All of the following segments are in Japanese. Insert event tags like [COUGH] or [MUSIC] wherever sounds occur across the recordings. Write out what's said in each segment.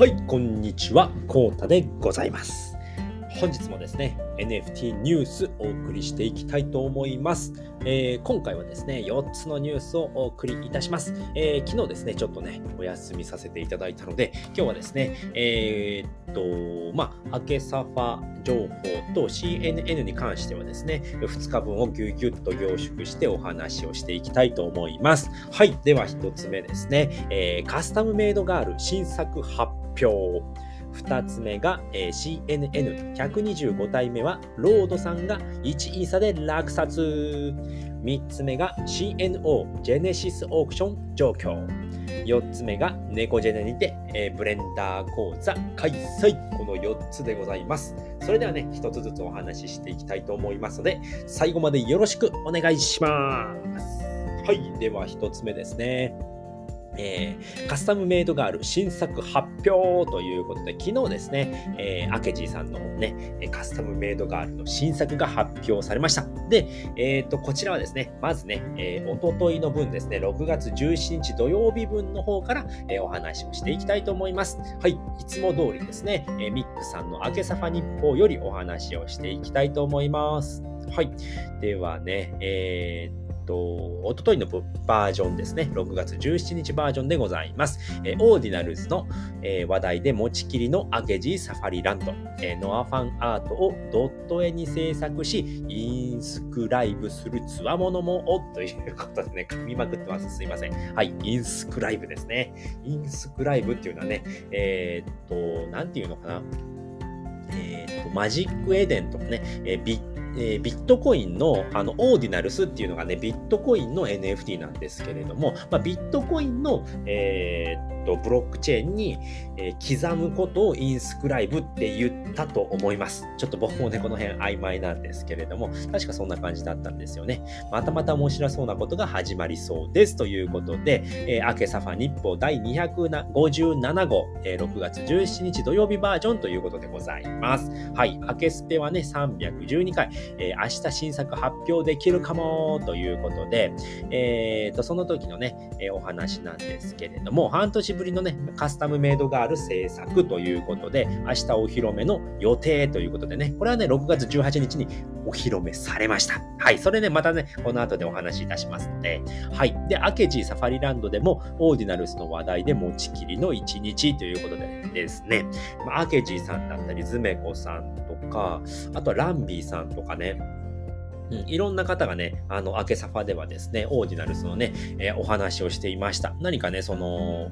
はい、こんにちは、こうたでございます。本日もですね、NFT ニュースお送りしていきたいと思います。えー今回はですね、4つのニュースをお送りいたします。えー昨日ですね、ちょっとね、お休みさせていただいたので、今日はですね、えーっと、まあ、アケサファ情報と CNN に関してはですね、2日分をぎゅぎゅっと凝縮してお話をしていきたいと思います。はい、では1つ目ですね、えカスタムメイドガール新作発表。2つ目が、えー CNN125 体目はロードさんが1イーサで落札。3つ目が CNO ジェネシスオークション状況4つ目が猫ジェネにて、えーブレンダー講座開催。この4つでございます。それではね1つずつお話ししていきたいと思いますので最後までよろしくお願いします。はいでは1つ目ですね。えーカスタムメイドガール新作発表ということで、昨日ですね、えーアケジーさんのね、カスタムメイドガールの新作が発表されました。で、えっ、と、こちらはですね、まずね、えー、おとといの分ですね、6月17日土曜日分の方から、えーお話をしていきたいと思います。はい、いつも通りですね、えーミックさんの明けサファ日報よりお話をしていきたいと思います。はい、ではね、えーと、おとといのバージョンですね、6月17日バージョンでございます。えーオーディナルズの、えー話題で持ちきりのアゲジーサファリランド、えーノアファンアートをドット絵に制作し、インスクライブするつわものもおということでね、噛みまくってます。すいません。はい、インスクライブですね。インスクライブっていうのはね、えーっと、なんていうのかな。えーっと、マジックエデンとかね、えービッえービットコインのあのオーディナルスっていうのがね、ビットコインの NFT なんですけれども、まあ、ビットコインの、えーっとブロックチェーンに、えー刻むことをインスクライブって言ったと思います。ちょっと僕もね、この辺曖昧なんですけれども、確かそんな感じだったんですよね。またまた面白そうなことが始まりそうです。ということで、えー、明けサファ日報第257号、えー6月17日土曜日バージョンということでございます。はい、明けスペはね、312回、えー明日新作発表できるかもということで、えーと、その時のね、えーお話なんですけれども、半年ぶりのね、カスタムメイドガール制作ということで、明日お披露目の予定ということでね、これはね、6月18日にお披露目されました。はい、それね、またね、この後でお話しいたしますので、はい。で、アケジーサファリランドでも、オーディナルスの話題で持ちきりの1日ということでですね、まあ、アケジーさんだったり、ズメコさんとか、あとはランビーさんとかね、うん、いろんな方がね、あの、アケサファではですね、オーディナルスのね、えーお話をしていました。何かね、その、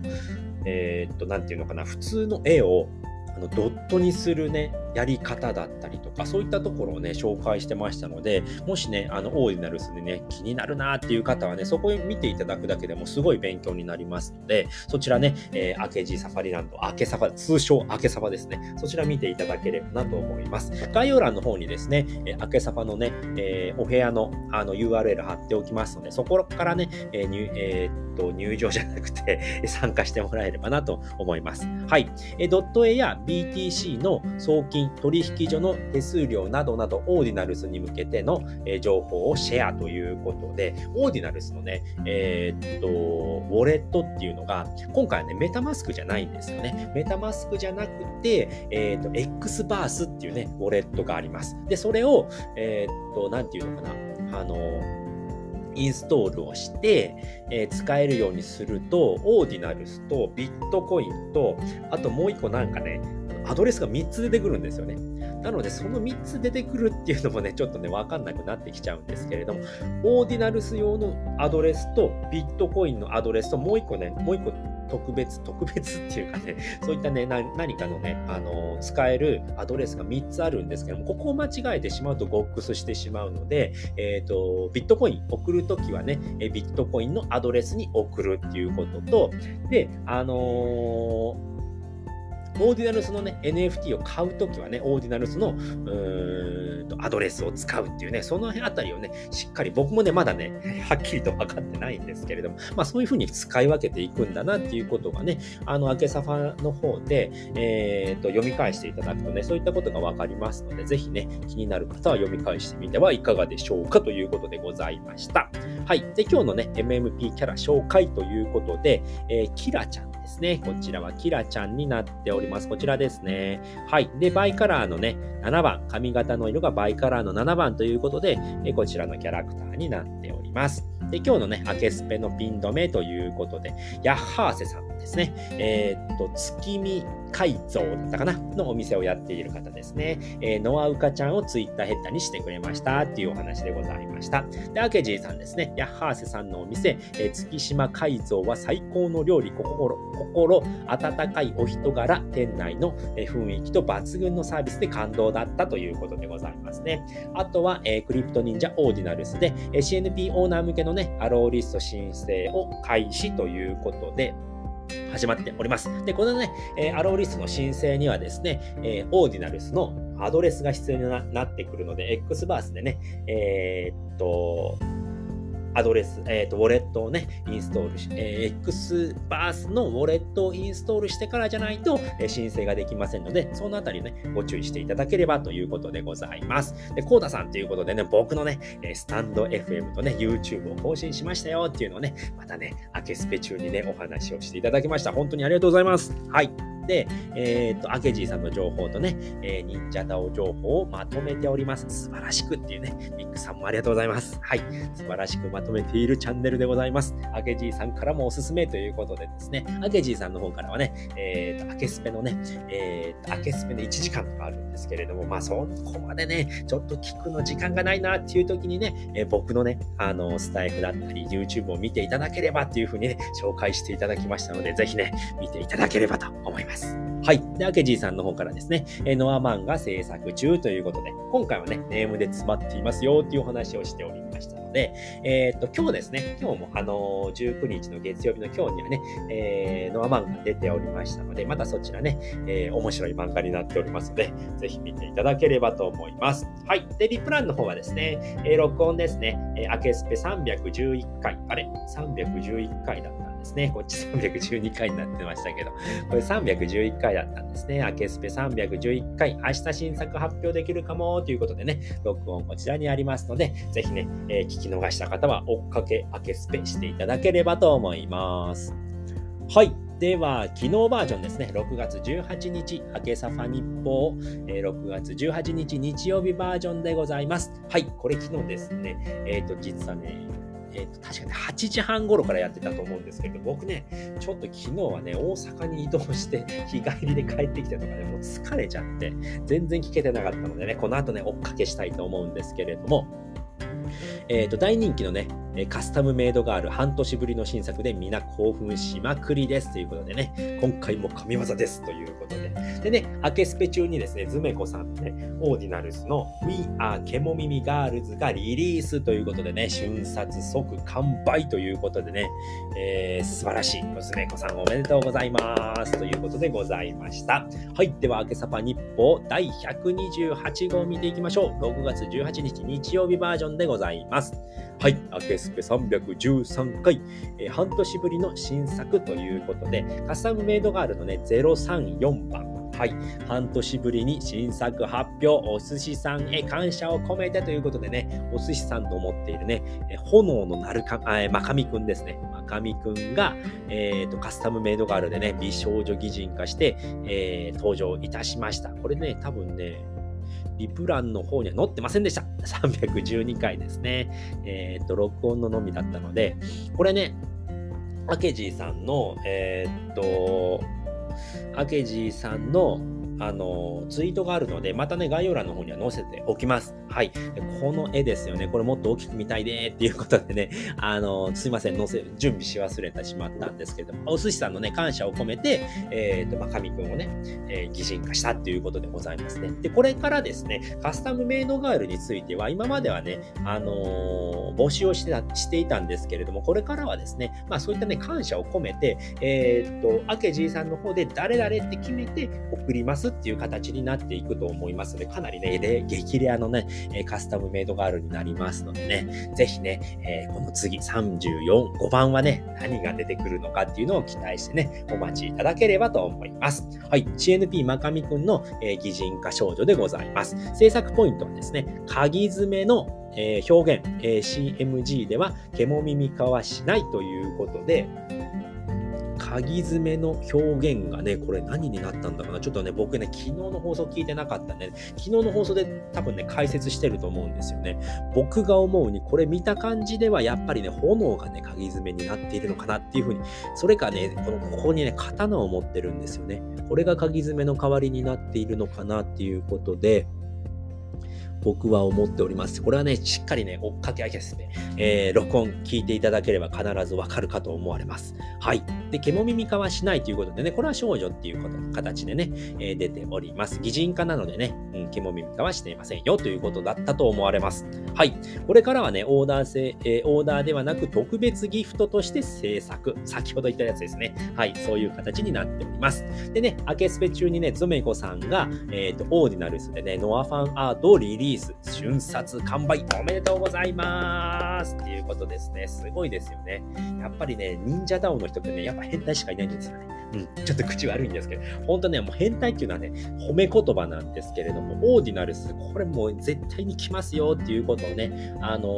えーっと、なんていうのかな、普通の絵を、あのドットにするね、やり方だったりとか、そういったところをね、紹介してましたので、もしね、あの、オーディナルスでね、気になるなっていう方はね、そこを見ていただくだけでもすごい勉強になりますので、そちらね、えー、アケジーサファリランド、アケサファ、通称アケサファですね。そちら見ていただければなと思います。概要欄の方にですね、えーアケサファのね、えーお部屋のあの URL 貼っておきますので、そこからね、えー入えーっと入場じゃなくて [LAUGHS] 参加してもらえればなと思います。はい。えードット A や BTC の送金、取引所の手数料などなど、オーディナルスに向けての、え情報をシェアということで、オーディナルスのね、えーっと、ウォレットっていうのが、今回はね、メタマスクじゃないんですよね。メタマスクじゃなくて、えーっと、X バースっていうね、ウォレットがあります。で、それを、えーっと、なんていうのかな、あの、インストールをして、えー使えるようにすると、オーディナルスとビットコインと、あともう一個なんかね、アドレスが3つ出てくるんですよね。なので、その3つ出てくるっていうのもね、ちょっとね、わかんなくなってきちゃうんですけれども、オーディナルス用のアドレスと、ビットコインのアドレスと、もう一個ね、もう一個特別、特別っていうかね、そういったね、何かのね、あの使えるアドレスが3つあるんですけども、ここを間違えてしまうとゴックスしてしまうので、えっ、と、ビットコイン送るときはね、ビットコインのアドレスに送るっていうことと、で、あのーオーディナルスのね、NFT を買うときはね、オーディナルスの、うーんと、アドレスを使うっていうね、その辺あたりをね、しっかり、僕もね、まだね、[LAUGHS] はっきりと分かってないんですけれども、まあそういうふうに使い分けていくんだなっていうことがね、あの、アケサファの方で、えー、と、読み返していただくとね、そういったことが分かりますので、ぜひね、気になる方は読み返してみてはいかがでしょうかということでございました。はい。で、今日のね、MMP キャラ紹介ということで、えー、キラちゃんですね。こちらはキラちゃんになっております。こちらですね。はい。で、バイカラーのね、7番、髪型の色がバイカラーの7番ということで、えこちらのキャラクターになっております。で、今日のね、アケスペのピン止めということで、ヤッハーセさんですね。えー、っと、月見改造だったかなのお店をやっている方ですね。えー、ノアウカちゃんをツイッターヘッダーにしてくれましたっていうお話でございました。で、アケジーさんですね。ヤッハーセさんのお店、えー、月島改造は最高の料理、心、心、温かいお人柄、店内の雰囲気と抜群のサービスで感動だったということでございますね。あとは、えー、クリプト忍者オーディナルスで、えー、CNP オーナー向けのね、アローリスト申請を開始ということで、始まっております。で、このね、え、アローリストの申請にはですね、え、オーディナルスのアドレスが必要になってくるので、X バースでね、えー、っと、アドレス、えっ、ー、と、ウォレットをね、インストールし、えー、X バースのウォレットをインストールしてからじゃないと、えー、申請ができませんので、そのあたりね、ご注意していただければということでございます。で、コーダさんということでね、僕のね、スタンド FM とね、YouTube を更新しましたよっていうのをね、またね、明けスペ中にね、お話をしていただきました。本当にありがとうございます。はい。で、えっ、ー、と、アケジーさんの情報とね、えー、忍者ダオ情報をまとめております。素晴らしくっていうね、ミックさんもありがとうございます。はい。素晴らしくまとめているチャンネルでございます。アケジーさんからもおすすめということでですね、アケジーさんの方からはね、えっ、ー、と、アケスペのね、えっ、と、アケスペの1時間とかあるんですけれども、まあ、そこまでね、ちょっと聞くの時間がないなっていう時にね、え僕のね、あの、スタイフだったり、YouTube を見ていただければっていうふうにね、紹介していただきましたので、ぜひね、見ていただければと思います。はい。で、アケジーさんの方からですね、えノアマンが制作中ということで、今回はね、ネームで詰まっていますよっていうお話をしておりましたので、えー、っと、今日ですね、今日もあのー、19日の月曜日の今日にはね、えー、ノアマンが出ておりましたので、またそちらね、えー、面白い漫画になっておりますので、ぜひ見ていただければと思います。はい。で、リプランの方はですね、えー、録音ですね、えー、アケスペ311回、あれ ?311 回だったですね。こっち312回になってましたけど、これ311回だったんですね。明けスペ311回、明日新作発表できるかもということでね、録音こちらにありますので、ぜひね、えー、聞き逃した方は追っかけ明けスペしていただければと思います。はい。では、昨日バージョンですね。6月18日、明けサファ日報、えー、6月18日日曜日バージョンでございます。はい。これ昨日ですね。えっ、ー、と、実はね、えー、と確かね8時半頃からやってたと思うんですけど、僕ね、ちょっと昨日はね、大阪に移動して [LAUGHS] 日帰りで帰ってきてとかね、もう疲れちゃって、全然聞けてなかったのでね、この後ね、追っかけしたいと思うんですけれども、えー、と大人気のね、カスタムメイドガール半年ぶりの新作で皆興奮しまくりですということでね、今回も神業ですということで。でね、明けスペ中にですね、ズメコさんね、オーディナルスの We Are ケモミミガールズがリリースということでね、瞬殺即完売ということでね、えー、素晴らしい。ズメコさんおめでとうございますということでございました。はい。では、明けサパ日報第128号を見ていきましょう。6月18日日曜日バージョンでございます。はい。明けスペ313回、えー、半年ぶりの新作ということで、カスタムメイドガールのね、034番。はい。半年ぶりに新作発表、お寿司さんへ感謝を込めてということでね、お寿司さんと思っているね、え炎のなるか、えまかみくんですね。まかみくんが、えーと、カスタムメイドガールでね、美少女擬人化して、えー、登場いたしました。これね、多分ね、リプランの方には載ってませんでした。312回ですね。えっ、と、録音ののみだったので、これね、アケジーさんの、えっ、と、アケジーさんの、あの、ツイートがあるので、またね、概要欄の方には載せておきます。はい。この絵ですよね。これもっと大きく見たいねっていうことでね、あの、すいません、載せ、準備し忘れてしまったんですけども、お寿司さんのね、感謝を込めて、えっ、ー、と、まあ、神くんをね、えー、擬人化したっていうことでございますね。で、これからですね、カスタムメイドガールについては、今まではね、あのー、募集をしてたしていたんですけれども、これからはですね、まあ、そういったね、感謝を込めて、えっ、と、アケジーさんの方で誰々って決めて送りますっていう形になっていくと思いますので、かなりね、激レアのね、カスタムメイドガールになりますのでね、ぜひね、えー、この次34、5番はね、何が出てくるのかっていうのを期待してね、お待ちいただければと思います。はい、CNP まかみくんの、えー、擬人化少女でございます。制作ポイントはですね、鍵爪のえー、表現、えー、CMG では、獣耳化はしないということで、鍵爪の表現がね、これ何になったんだろうな。ちょっとね、僕ね、昨日の放送聞いてなかったんで、ね、昨日の放送で多分ね、解説してると思うんですよね。僕が思うに、これ見た感じでは、やっぱりね、炎がね、鍵爪になっているのかなっていうふうに、それかね、この、ここにね、刀を持ってるんですよね。これが鍵爪の代わりになっているのかなっていうことで、僕は思っております。これはね、しっかりね、追っかけ合いですね、えー、録音聞いていただければ必ずわかるかと思われます。はい。で、獣耳化はしないということでね、これは少女っていうこと、形でね、えー、出ております。擬人化なのでね、うん、獣耳化はしていませんよということだったと思われます。はい。これからはね、オーダー制、えー、オーダーではなく特別ギフトとして制作。先ほど言ったやつですね。はい。そういう形になっております。でね、明けスペ中にね、ゾメコさんが、えっ、ー、と、オーディナルスでね、ノアファンアートをリリース、瞬殺完売おめでとうございますっていうことですね。すごいですよね。やっぱりね、忍者ダウンの人ってね、やっぱ変態しかいないんですよね。うん、ちょっと口悪いんですけど、本当ね、もう変態っていうのはね、褒め言葉なんですけれども、オーディナルス、これもう絶対に来ますよっていうことをね、あの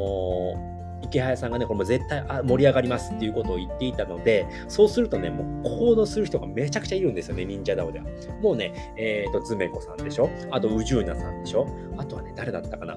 ー池早さんがね、これも絶対盛り上がりますっていうことを言っていたので、そうするとね、もう行動する人がめちゃくちゃいるんですよね、忍者ダオでは。もうね、えっ、ー、と、ズメコさんでしょ？あと、ウジューナさんでしょ？あとはね、誰だったかな？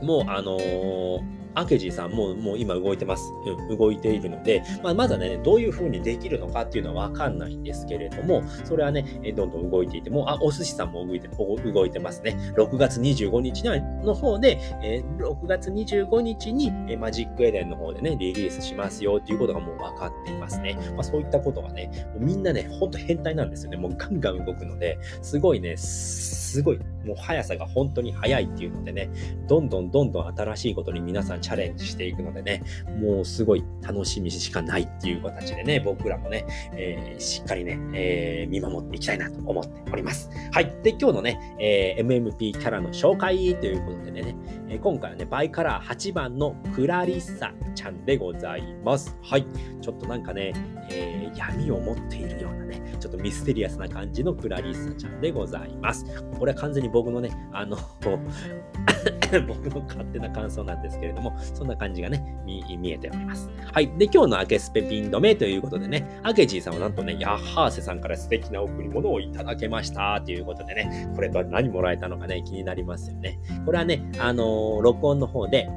もう、あのーアケジーさんももう今動いてます。うん、動いているので、まあ、まだね、どういう風にできるのかっていうのはわかんないんですけれども、それはね、どんどん動いていても、あ、お寿司さんも動いて動いてますね。6月25日の方で、えー、6月25日に、えマジックエデンの方でね、リリースしますよっていうことがもう分かっていますね。まあ、そういったことがね、みんなね、ほんと変態なんですよね。もうガンガン動くので、すごいね、すごい、もう速さが本当に速いっていうのでね、どんどんどんどん新しいことに皆さんチャレンジしていくのでね、もうすごい楽しみしかないっていう形でね、僕らもね、えー、しっかりね、えー、見守っていきたいなと思っております。はい。で、今日のね、えー、MMP キャラの紹介ということでね、え今回はね、バイカラー8番のクラリッサちゃんでございます。はい。ちょっとなんかね、え闇を持っているようなね、ちょっとミステリアスな感じのクラリッサちゃんでございます。これは完全に僕のね、あの [LAUGHS] 僕の勝手な感想なんですけれども、そんな感じがね、見えております。はい。で、今日のアケスペピン止めということでね、アケジーさんはなんとね、ヤッハーセさんから素敵な贈り物をいただけましたということでね、これと何もらえたのかね、気になりますよね。これはね、あのー、録音の方で、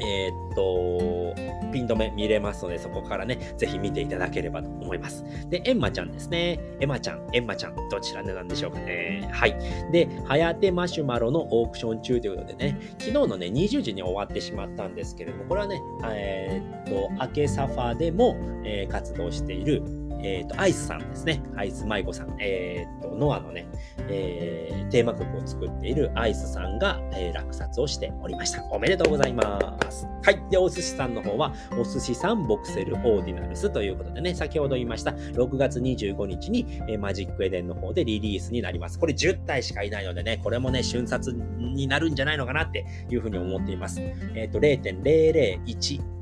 えー、っと、ピン止め見れますので、そこからね、ぜひ見ていただければと思います。で、エンマちゃんですね。エマちゃん、エンマちゃん、どちらでなんでしょうかね。はい。で、はやてマシュマロのオークション中ということでね、昨日のね、20時に終わってしまったんですけれども、これはね、えー、っと、アケサファでも、えー、活動している、えっ、ー、と、アイスさんですね。アイス舞子さん。えっ、ー、と、ノアのね、えー、テーマ曲を作っているアイスさんが、え、落札をしておりました。おめでとうございます。はい。で、お寿司さんの方は、お寿司さんボクセルオーディナルスということでね、先ほど言いました、6月25日に、え、マジックエデンの方でリリースになります。これ10体しかいないのでね、これもね、瞬殺になるんじゃないのかなっていうふうに思っています。えっ、と、0.001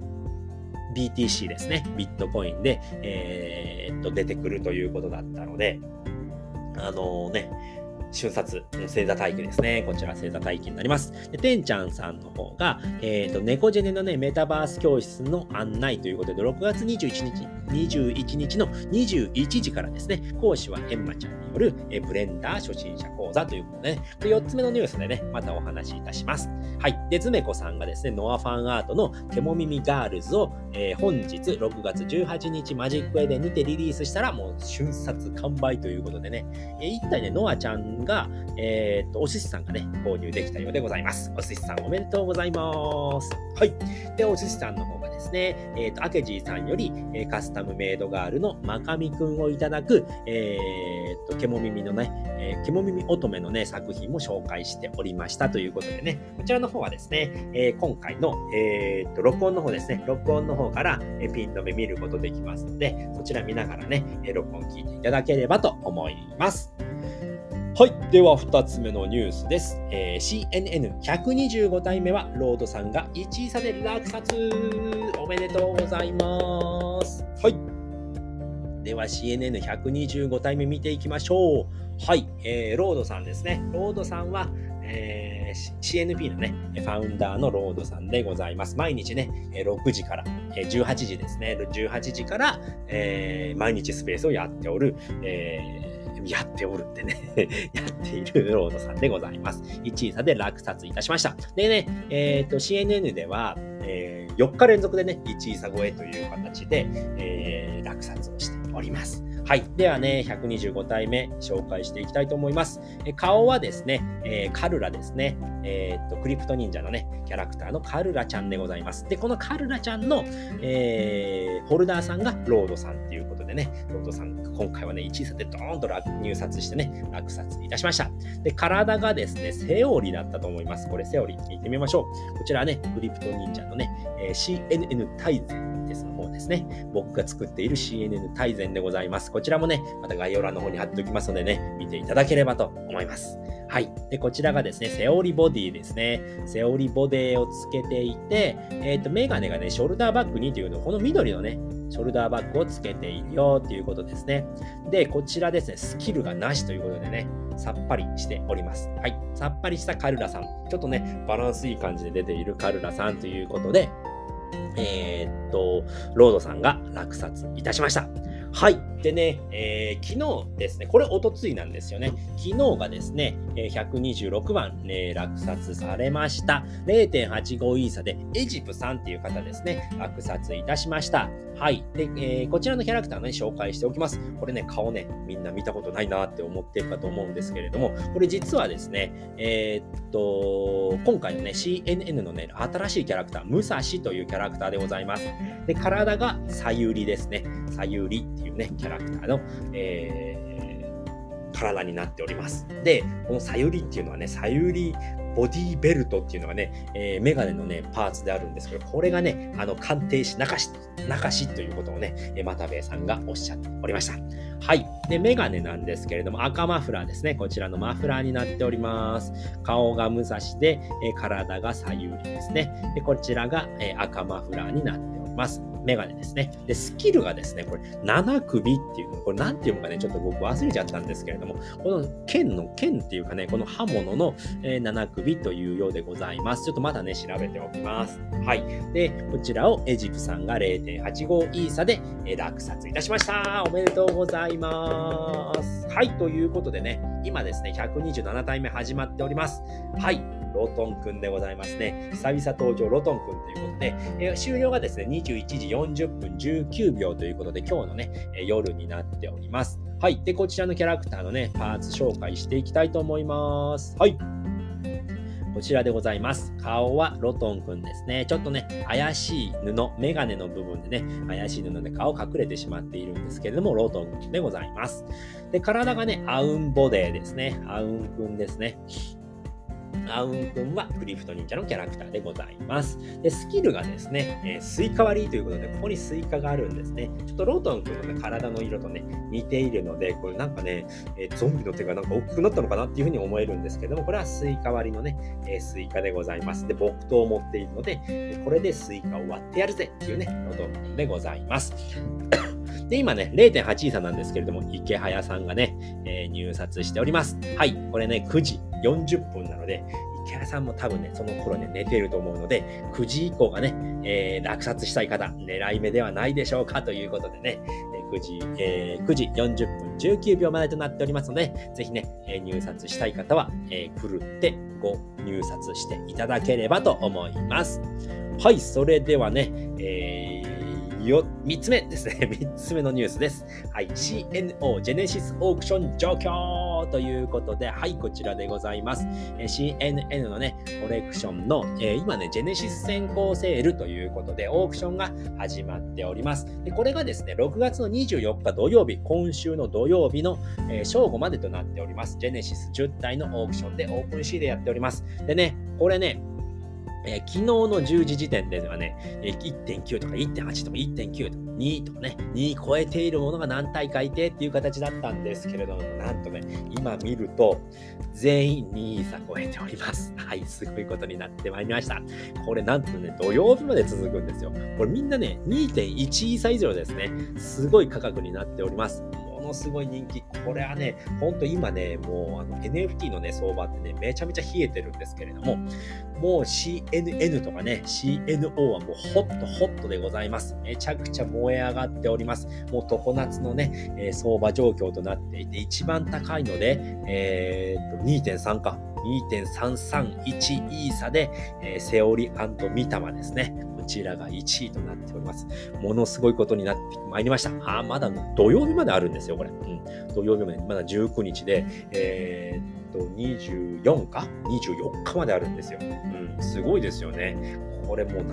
BTC ですね、ビットコインで、えー、っと出てくるということだったので、あのー、ね、瞬殺、正座待機ですね。こちら正座待機になります。で、てんちゃんさんの方が、えっ、ー、と、猫ジェネのね、メタバース教室の案内ということで、6月21日21日の21時からですね、講師はエンマちゃんによるえブレンダー初心者講座ということでね、4つ目のニュースでね、またお話しいたします。はい。で、つめこさんがですね、ノアファンアートのケモミミガールズを、えー、本日6月18日マジックエデンにてリリースしたらもう瞬殺完売ということでね、えー、一体ね、ノアちゃんが、えー、っと、お寿司さんがね、購入できたようでございます。お寿司さんおめでとうございます。はい。で、お寿司さんの方がねですね、えっ、と、アケジーさんより、え、カスタムメイドガールのマカミくんをいただく、えっ、と、ケモ耳のね、えー、ケモ耳乙女のね、作品も紹介しておりましたということでね、こちらの方はですね、えー、今回の、えっと、録音の方ですね、録音の方から、えピン止め見ることできますので、そちら見ながらね、え録音聞いていただければと思います。はい。では、2つ目のニュースです。えー、CNN125 体目は、ロードさんが1位差で落札おめでとうございます。はい。では、CNN125 体目見ていきましょう。はい。えー、ロードさんですね。ロードさんは、えー、CNP のね、ファウンダーのロードさんでございます。毎日ね、6時から、18時ですね、18時から、えー、毎日スペースをやっておる、えーやっておるってね [LAUGHS] やっているロードさんでございます。1位差で落札いたしました。でね、えっ、ー、と、CNN では、えー、4日連続でね、1位差超えという形で、えー、落札をしております。はい。ではね、125体目紹介していきたいと思います。え顔はですね、えー、カルラですね。えー、っと、クリプト忍者のね、キャラクターのカルラちゃんでございます。で、このカルラちゃんの、えー、ホルダーさんがロードさんっていうことでね、ロードさん、今回はね、1位差でドーンと入札してね、落札いたしました。で、体がですね、セオリだったと思います。これ、セオリー聞いてみましょう。こちらね、クリプト忍者のね、え CNN タイゼンですの方ですね。僕が作っている CNN タイゼンでございます。こちらもね、また概要欄の方に貼っておきますのでね、見ていただければと思います。はい。で、こちらがですね、セオリボディですね。セオリボディをつけていて、えっ、ー、と、メガネがね、ショルダーバッグにというの、この緑のね、ショルダーバッグをつけているよっていうことですね。で、こちらですね、スキルがなしということでね、さっぱりしております。はい。さっぱりしたカルラさん。ちょっとね、バランスいい感じで出ているカルラさんということで、えー、っと、ロードさんが落札いたしました。はい。でね、えー、昨日ですね、これおとついなんですよね。昨日がですね、126番、ね、落札されました。0.85イーサでエジプさんっていう方ですね、落札いたしました。はい。で、えー、こちらのキャラクターね、紹介しておきます。これね、顔ね、みんな見たことないなって思ってるかと思うんですけれども、これ実はですね、えー、っと、今回のね、CNN のね、新しいキャラクター、ムサシというキャラクターでございます。で、体が左右りですね。左右りっていういうね、キャラクターの、えー、体になっております。で、このさゆりっていうのはね、さゆりボディベルトっていうのがね、えー、メガネのね、パーツであるんですけど、これがね、あの、鑑定し、中し、中しということをね、えまたべさんがおっしゃっておりました。はい。で、メガネなんですけれども、赤マフラーですね。こちらのマフラーになっております。顔が武蔵で、え体が左右ですね。で、こちらが、え赤マフラーになっております。メガネですね。で、スキルがですね、これ、7首っていうの、これ何て読むかね、ちょっと僕忘れちゃったんですけれども、この剣の、剣っていうかね、この刃物の、えー、7首というようでございます。ちょっとまだね、調べておきます。はい。で、こちらをエジプさんが0.85イーサで、えー、落札いたしました。おめでとうございます。はい。ということでね、今ですね、127体目始まっております。はい。ロトンくんでございますね。久々登場ロトンくんということで、えー、終了がですね、21時40分19秒ということで、今日のね、え、夜になっております。はい。で、こちらのキャラクターのね、パーツ紹介していきたいと思います。はい。こちらでございます。顔はロトンくんですね。ちょっとね、怪しい布、メガネの部分でね、怪しい布で顔隠れてしまっているんですけれども、ロトンくんでございます。で、体がね、アウンボデーですね。アウンくんですね。アウン君は CryptoNinja のキャラクターでございます。で、スキルがですね、えー、スイカ割りということで、ここにスイカがあるんですね。ちょっとロートン君の、ね、体の色とね、似ているので、これなんかね、えー、ゾンビの手がなんか大きくなったのかなっていうふうに思えるんですけども、これはスイカ割りのね、えー、スイカでございます。で、木刀を持っているので、これでスイカを割ってやるぜっていうね、ロートン君でございます。[COUGHS] で、今ね、0.8イーサなんですけれども、イケハヤさんがね、えー、入札しております。はい、これね、9時40分なので、イケハヤさんも多分ね、その頃ね、寝てると思うので、9時以降がね、えー、落札したい方、狙い目ではないでしょうかということでね、9時、えー、9時40分19秒までとなっておりますので、ぜひね、え入札したい方は、えー、ふるってご入札していただければと思います。はい、それではね、えーよ、3つ目ですね。3つ目のニュースです。はい。CNO、ジェネシスオークション状況ということで、はい、こちらでございます。え CNN のね、コレクションの、えー、今ね、ジェネシス先行セールということで、オークションが始まっております。で、これがですね、6月の24日土曜日、今週の土曜日の、えー、正午までとなっております。ジェネシス10体のオークションでオープンシーでやっております。でね、これね、えー、昨日の10時時点ではね、1.9とか1.8とか1.9とか2とかね、2超えているものが何体かいてっていう形だったんですけれども、なんとね、今見ると、全員2位差超えております。[LAUGHS] はい、すごいことになってまいりました。これなんとね、土曜日まで続くんですよ。これみんなね、2.1位差以上ですね、すごい価格になっております。ものすごい人気。これはね、ほんと今ね、もうあの NFT のね、相場ってね、めちゃめちゃ冷えてるんですけれども、もう CNN とかね、CNO はもうホットホットでございます。めちゃくちゃ燃え上がっております。もう常夏のね、えー、相場状況となっていて、一番高いので、えー、っと、2.3か。2.331イーサで、えー、セオリミタマですね。こちらが1位となっております。ものすごいことになってまいりました。あ、まだ土曜日まであるんですよ、これ。うん。土曜日まで、まだ19日で、えー、っと、24か ?24 日まであるんですよ。うん。すごいですよね。これもう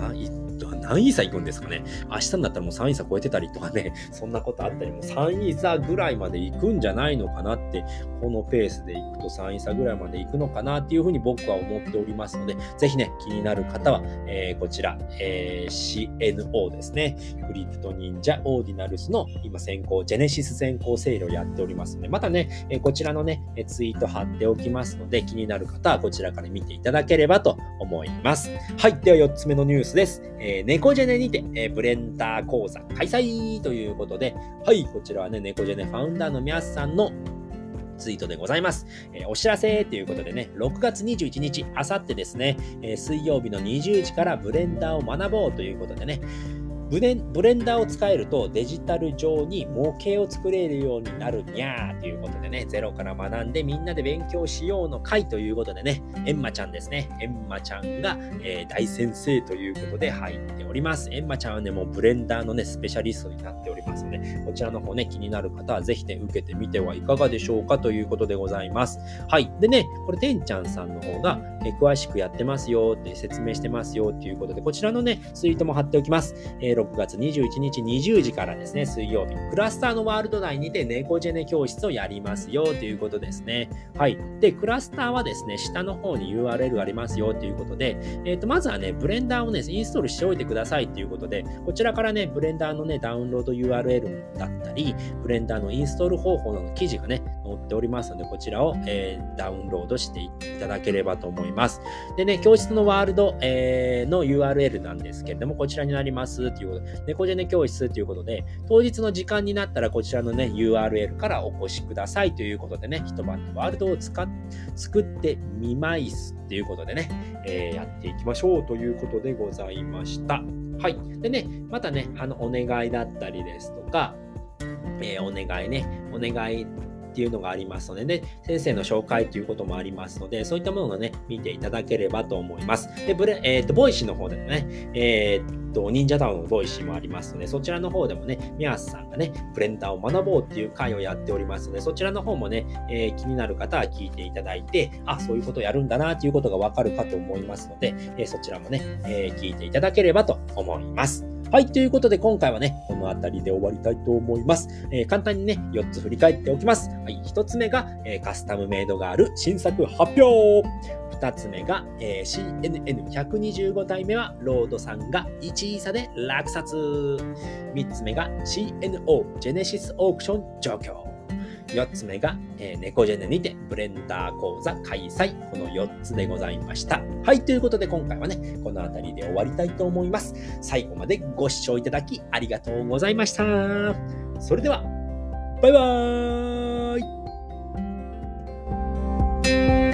何、何位差行くんですかね。明日になったらもう3位差超えてたりとかね、[LAUGHS] そんなことあったり、もう3位差ぐらいまで行くんじゃないのかなって、このペースで行くと3位差ぐらいまで行くのかなっていうふうに僕は思っておりますので、ぜひね、気になる方は、えー、こちら、えー、CNO ですね。クリプト忍者オーディナルスの今先行、ジェネシス先行セールをやっておりますので、またね、えー、こちらのね、ツイート貼っておきますので、気になる方はこちらから見ていただければと思います。はい。では4つ目のニュースです。えー、猫ジェネにて、えー、ブレンダー講座開催ということで、はい、こちらはね、猫ジェネファウンダーの皆さんのツイートでございます。えー、お知らせということでね、6月21日、あさってですね、えー、水曜日の20時からブレンダーを学ぼうということでね、ブレブレンダーを使えるとデジタル上に模型を作れるようになるにゃーということでね、ゼロから学んでみんなで勉強しようの会ということでね、エンマちゃんですね。エンマちゃんが、えー、大先生ということで入っております。エンマちゃんはね、もうブレンダーのね、スペシャリストになっておりますので、こちらの方ね、気になる方はぜひね、受けてみてはいかがでしょうかということでございます。はい。でね、これ、てんちゃんさんの方が、えー、詳しくやってますよって説明してますよっていうことで、こちらのね、ツイートも貼っておきます。えー、6月21日20時からですね、水曜日、クラスターのワールド内にて猫ジェネ教室をやりますよということですね。はい。で、クラスターはですね、下の方に URL がありますよということで、えっ、ー、と、まずはね、ブレンダーをね、インストールしておいてくださいということで、こちらからね、ブレンダーのね、ダウンロード URL だったり、ブレンダーのインストール方法の記事がね、載っておりますので、こちらを、えー、ダウンロードしていただければと思います。でね、教室のワールド、えー、の URL なんですけれども、こちらになりますということで、猫ジェネ教室ということで、当日の時間になったらこちらのね、URL からお越しくださいということでね、一晩でワールドを使っ作ってみますっていうことでね、えー、やっていきましょうということでございました。はい。でね、またね、あの、お願いだったりですとか、えー、お願いね、お願いっていうのがありますので、ね、先生の紹介ということもありますので、そういったものをね、見ていただければと思います。で、ブレ、えっ、ー、と、 Voicy の方でもね、えー、っと、忍者タウンの Voicy もありますので、そちらの方でもね、ミアスさんがね、ブレンダーを学ぼうっていう会をやっておりますので、そちらの方もね、えー、気になる方は聞いていただいて、あ、そういうことをやるんだなっていうことがわかるかと思いますので、えそちらもね、え聞いていただければと思います。はい。ということで、今回はね、この辺りで終わりたいと思います。えー、簡単にね、4つ振り返っておきます。はい。1つ目が、えー、 Custom Made Girl 新作発表。2つ目が、えー、CNN125 体目はロードさんが1位差で落札。3つ目が CNO ジェネシスオークション状況。4つ目が、えー、猫ジェネにてブレンダー講座開催。この4つでございました。はい、ということで今回はね、この辺りで終わりたいと思います。最後までご視聴いただきありがとうございました。それでは、バイバーイ